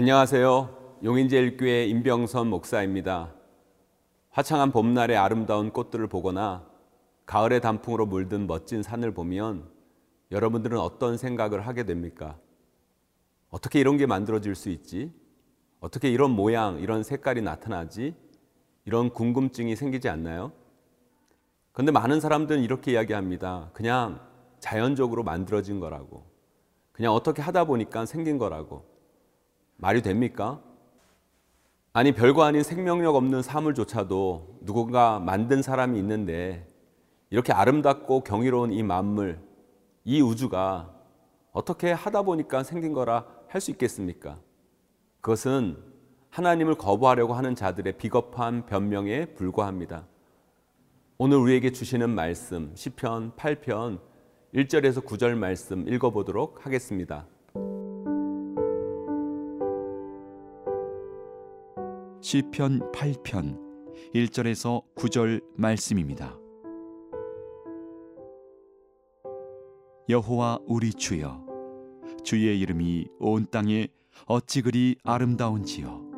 안녕하세요. 용인제일교회 임병선 목사입니다. 화창한 봄날의 아름다운 꽃들을 보거나 가을의 단풍으로 물든 멋진 산을 보면 여러분들은 어떤 생각을 하게 됩니까? 어떻게 이런 게 만들어질 수 있지? 어떻게 이런 모양, 이런 색깔이 나타나지? 이런 궁금증이 생기지 않나요? 근데 많은 사람들은 이렇게 이야기합니다. 그냥 자연적으로 만들어진 거라고. 그냥 어떻게 하다 보니까 생긴 거라고. 말이 됩니까? 아니, 별거 아닌 생명력 없는 사물조차도 누군가 만든 사람이 있는데 이렇게 아름답고 경이로운 이 만물, 이 우주가 어떻게 하다 보니까 생긴 거라 할 수 있겠습니까? 그것은 하나님을 거부하려고 하는 자들의 비겁한 변명에 불과합니다. 오늘 우리에게 주시는 말씀 시편 8편 1절에서 9절 말씀 읽어 보도록 하겠습니다. 시편 8편 1절에서 9절 말씀입니다. 여호와 우리 주여 주의 이름이 온 땅에 어찌 그리 아름다운지요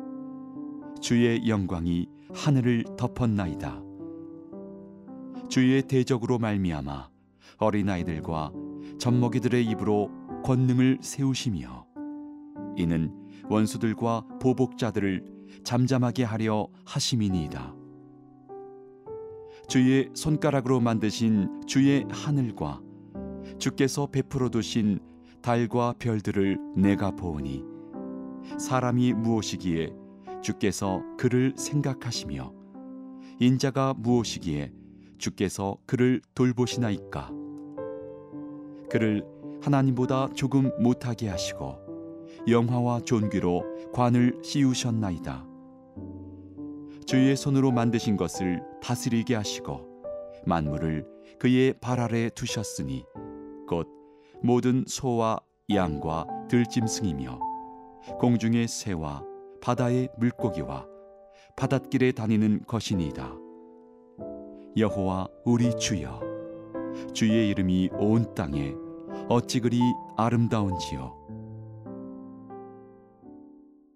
주의 영광이 하늘을 덮었나이다 주의 대적으로 말미암아 어린아이들과 젖먹이들의 입으로 권능을 세우시며 이는 원수들과 보복자들을 잠잠하게 하려 하심이니이다. 주의 손가락으로 만드신 주의 하늘과 주께서 베풀어 두신 달과 별들을 내가 보으니 사람이 무엇이기에 주께서 그를 생각하시며 인자가 무엇이기에 주께서 그를 돌보시나이까 그를 하나님보다 조금 못하게 하시고 영화와 존귀로 관을 씌우셨나이다. 주의 손으로 만드신 것을 다스리게 하시고 만물을 그의 발 아래 두셨으니 곧 모든 소와 양과 들짐승이며 공중의 새와 바다의 물고기와 바닷길에 다니는 것이니이다. 여호와 우리 주여 주의 이름이 온 땅에 어찌 그리 아름다운지요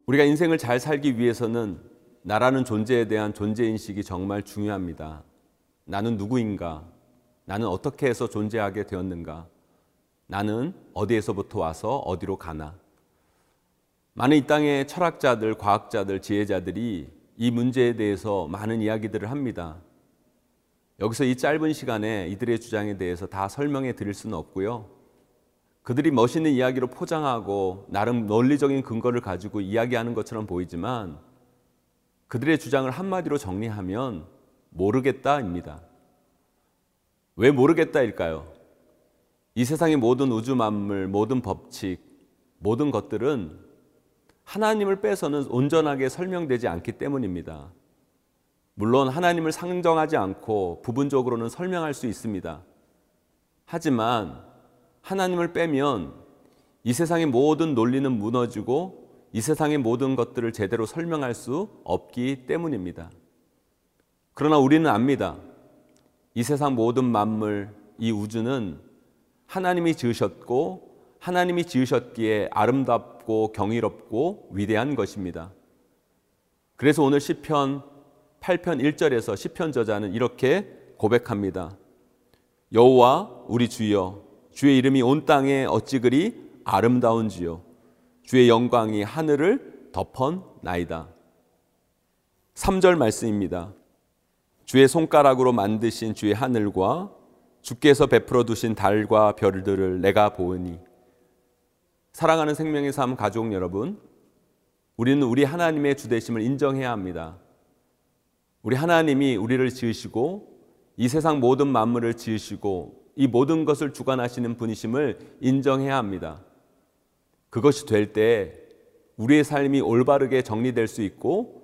우리가 인생을 잘 살기 위해서는 나라는 존재에 대한 존재 인식이 정말 중요합니다. 나는 누구인가? 나는 어떻게 해서 존재하게 되었는가? 나는 어디에서부터 와서 어디로 가나? 많은 이 땅의 철학자들, 과학자들, 지혜자들이 이 문제에 대해서 많은 이야기들을 합니다. 여기서 이 짧은 시간에 이들의 주장에 대해서 다 설명해 드릴 수는 없고요. 그들이 멋있는 이야기로 포장하고 나름 논리적인 근거를 가지고 이야기하는 것처럼 보이지만 그들의 주장을 한마디로 정리하면 모르겠다입니다. 왜 모르겠다일까요? 이 세상의 모든 우주 만물, 모든 법칙, 모든 것들은 하나님을 빼서는 온전하게 설명되지 않기 때문입니다. 물론 하나님을 상정하지 않고 부분적으로는 설명할 수 있습니다. 하지만 하나님을 빼면 이 세상의 모든 논리는 무너지고 이 세상의 모든 것들을 제대로 설명할 수 없기 때문입니다. 그러나 우리는 압니다. 이 세상 모든 만물, 이 우주는 하나님이 지으셨고 하나님이 지으셨기에 아름답고 경이롭고 위대한 것입니다. 그래서 오늘 시편 8편 1절에서 시편 저자는 이렇게 고백합니다. 여호와 우리 주여 주의 이름이 온 땅에 어찌 그리 아름다운지요 주의 영광이 하늘을 덮었나이다. 3절 말씀입니다. 주의 손가락으로 만드신 주의 하늘과 주께서 베풀어 두신 달과 별들을 내가 보으니 사랑하는 생명의 삶 가족 여러분 우리는 우리 하나님의 주되심을 인정해야 합니다. 우리 하나님이 우리를 지으시고 이 세상 모든 만물을 지으시고 이 모든 것을 주관하시는 분이심을 인정해야 합니다. 그것이 될 때 우리의 삶이 올바르게 정리될 수 있고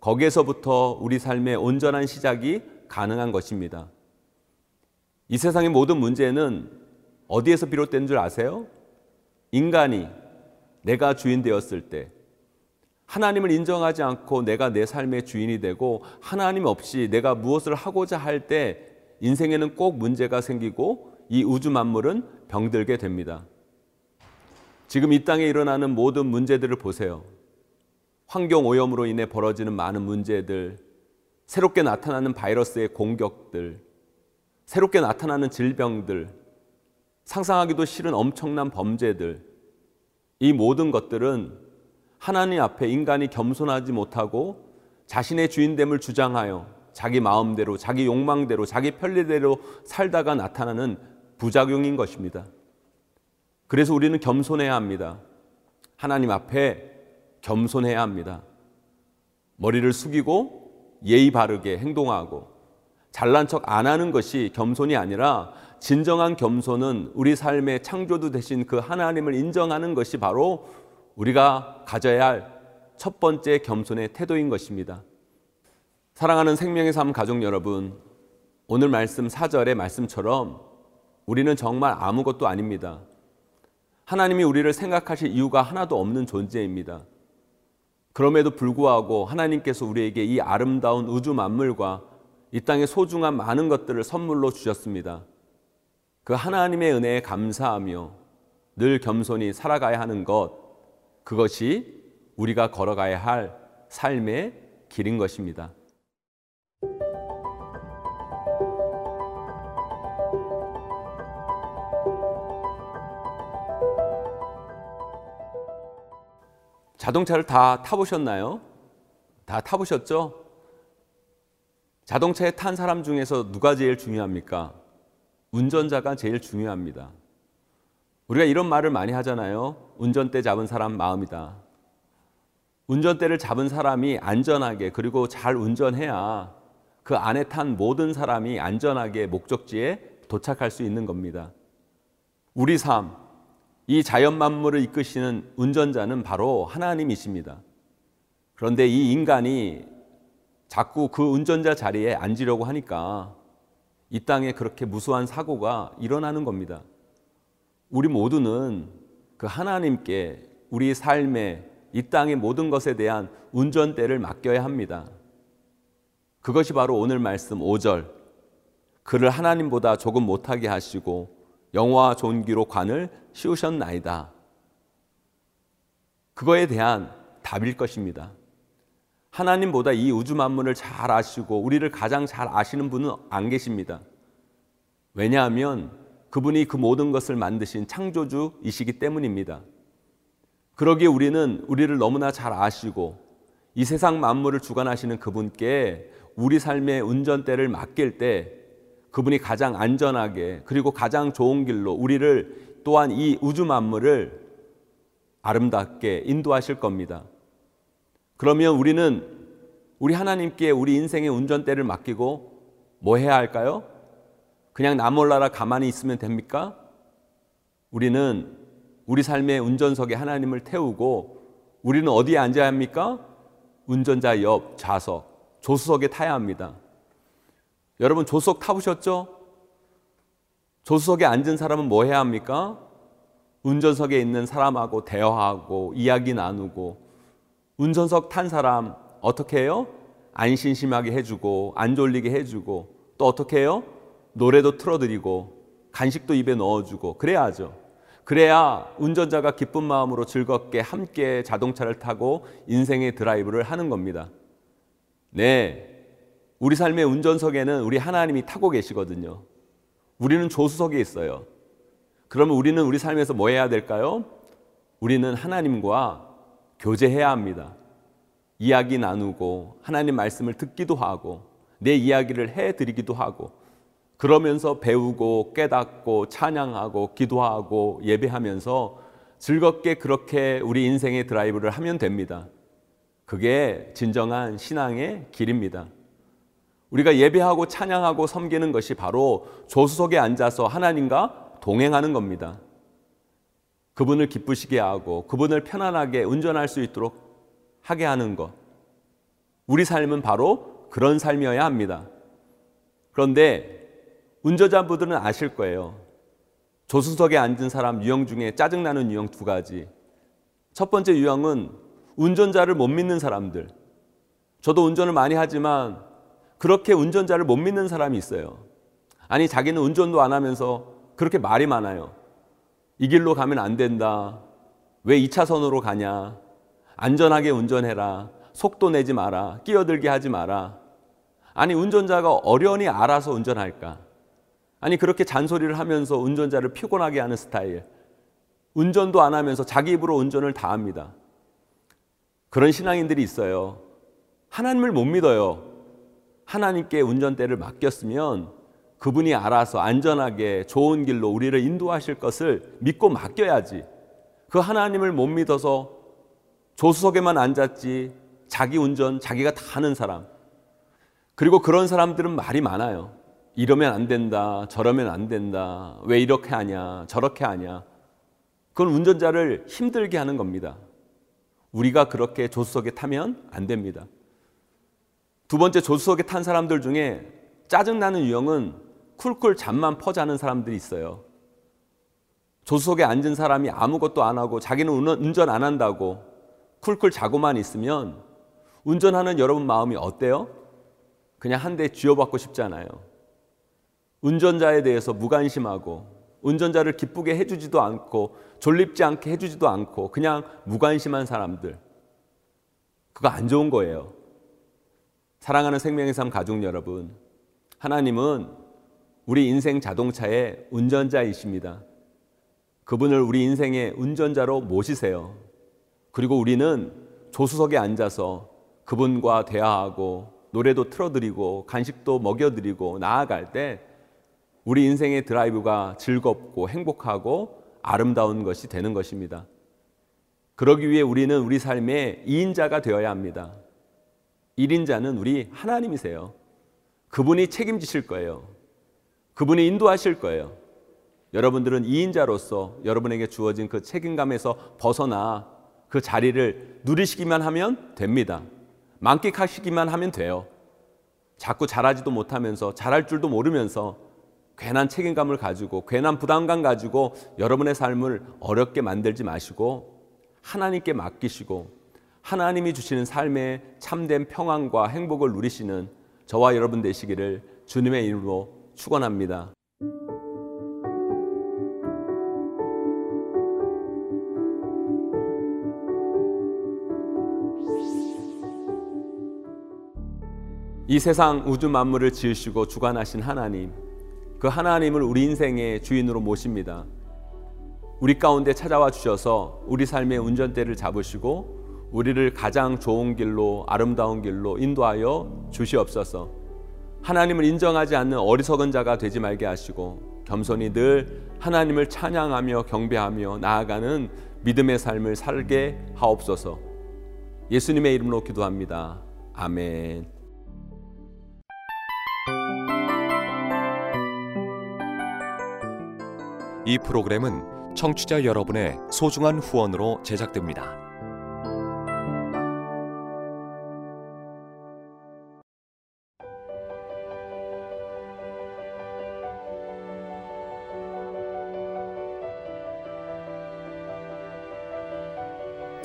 거기에서부터 우리 삶의 온전한 시작이 가능한 것입니다. 이 세상의 모든 문제는 어디에서 비롯된 줄 아세요? 인간이 내가 주인 되었을 때 하나님을 인정하지 않고 내가 내 삶의 주인이 되고 하나님 없이 내가 무엇을 하고자 할 때 인생에는 꼭 문제가 생기고 이 우주 만물은 병들게 됩니다. 지금 이 땅에 일어나는 모든 문제들을 보세요. 환경 오염으로 인해 벌어지는 많은 문제들, 새롭게 나타나는 바이러스의 공격들, 새롭게 나타나는 질병들, 상상하기도 싫은 엄청난 범죄들, 이 모든 것들은 하나님 앞에 인간이 겸손하지 못하고 자신의 주인됨을 주장하여 자기 마음대로, 자기 욕망대로, 자기 편리대로 살다가 나타나는 부작용인 것입니다. 그래서 우리는 겸손해야 합니다. 하나님 앞에 겸손해야 합니다. 머리를 숙이고 예의 바르게 행동하고 잘난 척 안 하는 것이 겸손이 아니라 진정한 겸손은 우리 삶의 창조주 되신 그 하나님을 인정하는 것이 바로 우리가 가져야 할 첫 번째 겸손의 태도인 것입니다. 사랑하는 생명의 삶 가족 여러분, 오늘 말씀 4절의 말씀처럼 우리는 정말 아무것도 아닙니다. 하나님이 우리를 생각하실 이유가 하나도 없는 존재입니다. 그럼에도 불구하고 하나님께서 우리에게 이 아름다운 우주 만물과 이 땅의 소중한 많은 것들을 선물로 주셨습니다. 그 하나님의 은혜에 감사하며 늘 겸손히 살아가야 하는 것, 그것이 우리가 걸어가야 할 삶의 길인 것입니다. 자동차를 다 타보셨나요? 다 타보셨죠? 자동차에 탄 사람 중에서 누가 제일 중요합니까? 운전자가 제일 중요합니다. 우리가 이런 말을 많이 하잖아요. 운전대 잡은 사람 마음이다. 운전대를 잡은 사람이 안전하게 그리고 잘 운전해야 그 안에 탄 모든 사람이 안전하게 목적지에 도착할 수 있는 겁니다. 우리 삶, 이 자연 만물을 이끄시는 운전자는 바로 하나님이십니다. 그런데 이 인간이 자꾸 그 운전자 자리에 앉으려고 하니까 이 땅에 그렇게 무수한 사고가 일어나는 겁니다. 우리 모두는 그 하나님께 우리 삶에 이 땅의 모든 것에 대한 운전대를 맡겨야 합니다. 그것이 바로 오늘 말씀 5절. 그를 하나님보다 조금 못하게 하시고 영화 존귀로 관을 씌우셨나이다. 그거에 대한 답일 것입니다. 하나님보다 이 우주 만물을 잘 아시고 우리를 가장 잘 아시는 분은 안 계십니다. 왜냐하면 그분이 그 모든 것을 만드신 창조주이시기 때문입니다. 그러기에 우리는 우리를 너무나 잘 아시고 이 세상 만물을 주관하시는 그분께 우리 삶의 운전대를 맡길 때 그분이 가장 안전하게 그리고 가장 좋은 길로 우리를 또한 이 우주 만물을 아름답게 인도하실 겁니다. 그러면 우리는 우리 하나님께 우리 인생의 운전대를 맡기고 뭐 해야 할까요? 그냥 나 몰라라 가만히 있으면 됩니까? 우리는 우리 삶의 운전석에 하나님을 태우고 우리는 어디에 앉아야 합니까? 운전자 옆 좌석, 조수석에 타야 합니다. 여러분 조수석 타보셨죠? 조수석에 앉은 사람은 뭐 해야 합니까? 운전석에 있는 사람하고 대화하고 이야기 나누고 운전석 탄 사람 어떻게 해요? 안심심하게 해주고 안 졸리게 해주고 또 어떻게 해요? 노래도 틀어드리고 간식도 입에 넣어주고 그래야죠. 그래야 운전자가 기쁜 마음으로 즐겁게 함께 자동차를 타고 인생의 드라이브를 하는 겁니다. 네. 우리 삶의 운전석에는 우리 하나님이 타고 계시거든요. 우리는 조수석에 있어요. 그러면 우리는 우리 삶에서 뭐 해야 될까요? 우리는 하나님과 교제해야 합니다. 이야기 나누고 하나님 말씀을 듣기도 하고 내 이야기를 해 드리기도 하고 그러면서 배우고 깨닫고 찬양하고 기도하고 예배하면서 즐겁게 그렇게 우리 인생의 드라이브를 하면 됩니다. 그게 진정한 신앙의 길입니다. 우리가 예배하고 찬양하고 섬기는 것이 바로 조수석에 앉아서 하나님과 동행하는 겁니다. 그분을 기쁘시게 하고 그분을 편안하게 운전할 수 있도록 하게 하는 것. 우리 삶은 바로 그런 삶이어야 합니다. 그런데 운전자분들은 아실 거예요. 조수석에 앉은 사람 유형 중에 짜증나는 유형 두 가지. 첫 번째 유형은 운전자를 못 믿는 사람들. 저도 운전을 많이 하지만 그렇게 운전자를 못 믿는 사람이 있어요. 아니, 자기는 운전도 안 하면서 그렇게 말이 많아요. 이 길로 가면 안 된다. 왜 2차선으로 가냐? 안전하게 운전해라. 속도 내지 마라. 끼어들게 하지 마라. 아니, 운전자가 어련히 알아서 운전할까? 아니, 그렇게 잔소리를 하면서 운전자를 피곤하게 하는 스타일. 운전도 안 하면서 자기 입으로 운전을 다 합니다. 그런 신앙인들이 있어요. 하나님을 못 믿어요. 하나님께 운전대를 맡겼으면 그분이 알아서 안전하게 좋은 길로 우리를 인도하실 것을 믿고 맡겨야지. 그 하나님을 못 믿어서 조수석에만 앉았지 자기 운전 자기가 다 하는 사람. 그리고 그런 사람들은 말이 많아요. 이러면 안 된다. 저러면 안 된다. 왜 이렇게 하냐. 저렇게 하냐. 그건 운전자를 힘들게 하는 겁니다. 우리가 그렇게 조수석에 타면 안 됩니다. 두 번째 조수석에 탄 사람들 중에 짜증나는 유형은 쿨쿨 잠만 퍼자는 사람들이 있어요. 조수석에 앉은 사람이 아무것도 안 하고 자기는 운전 안 한다고 쿨쿨 자고만 있으면 운전하는 여러분 마음이 어때요? 그냥 한 대 쥐어박고 싶잖아요. 운전자에 대해서 무관심하고 운전자를 기쁘게 해주지도 않고 졸립지 않게 해주지도 않고 그냥 무관심한 사람들. 그거 안 좋은 거예요. 사랑하는 생명의 삶 가족 여러분, 하나님은 우리 인생 자동차의 운전자이십니다. 그분을 우리 인생의 운전자로 모시세요. 그리고 우리는 조수석에 앉아서 그분과 대화하고 노래도 틀어드리고 간식도 먹여드리고 나아갈 때 우리 인생의 드라이브가 즐겁고 행복하고 아름다운 것이 되는 것입니다. 그러기 위해 우리는 우리 삶의 2인자가 되어야 합니다. 1인자는 우리 하나님이세요. 그분이 책임지실 거예요. 그분이 인도하실 거예요. 여러분들은 2인자로서 여러분에게 주어진 그 책임감에서 벗어나 그 자리를 누리시기만 하면 됩니다. 만끽하시기만 하면 돼요. 자꾸 잘하지도 못하면서 잘할 줄도 모르면서 괜한 책임감을 가지고 괜한 부담감 가지고 여러분의 삶을 어렵게 만들지 마시고 하나님께 맡기시고 하나님이 주시는 삶의 참된 평안과 행복을 누리시는 저와 여러분 되시기를 주님의 이름으로 축원합니다. 이 세상 우주 만물을 지으시고 주관하신 하나님, 그 하나님을 우리 인생의 주인으로 모십니다. 우리 가운데 찾아와 주셔서 우리 삶의 운전대를 잡으시고 우리를 가장 좋은 길로 아름다운 길로 인도하여 주시옵소서. 하나님을 인정하지 않는 어리석은 자가 되지 말게 하시고 겸손히 늘 하나님을 찬양하며 경배하며 나아가는 믿음의 삶을 살게 하옵소서. 예수님의 이름으로 기도합니다. 아멘. 이 프로그램은 청취자 여러분의 소중한 후원으로 제작됩니다.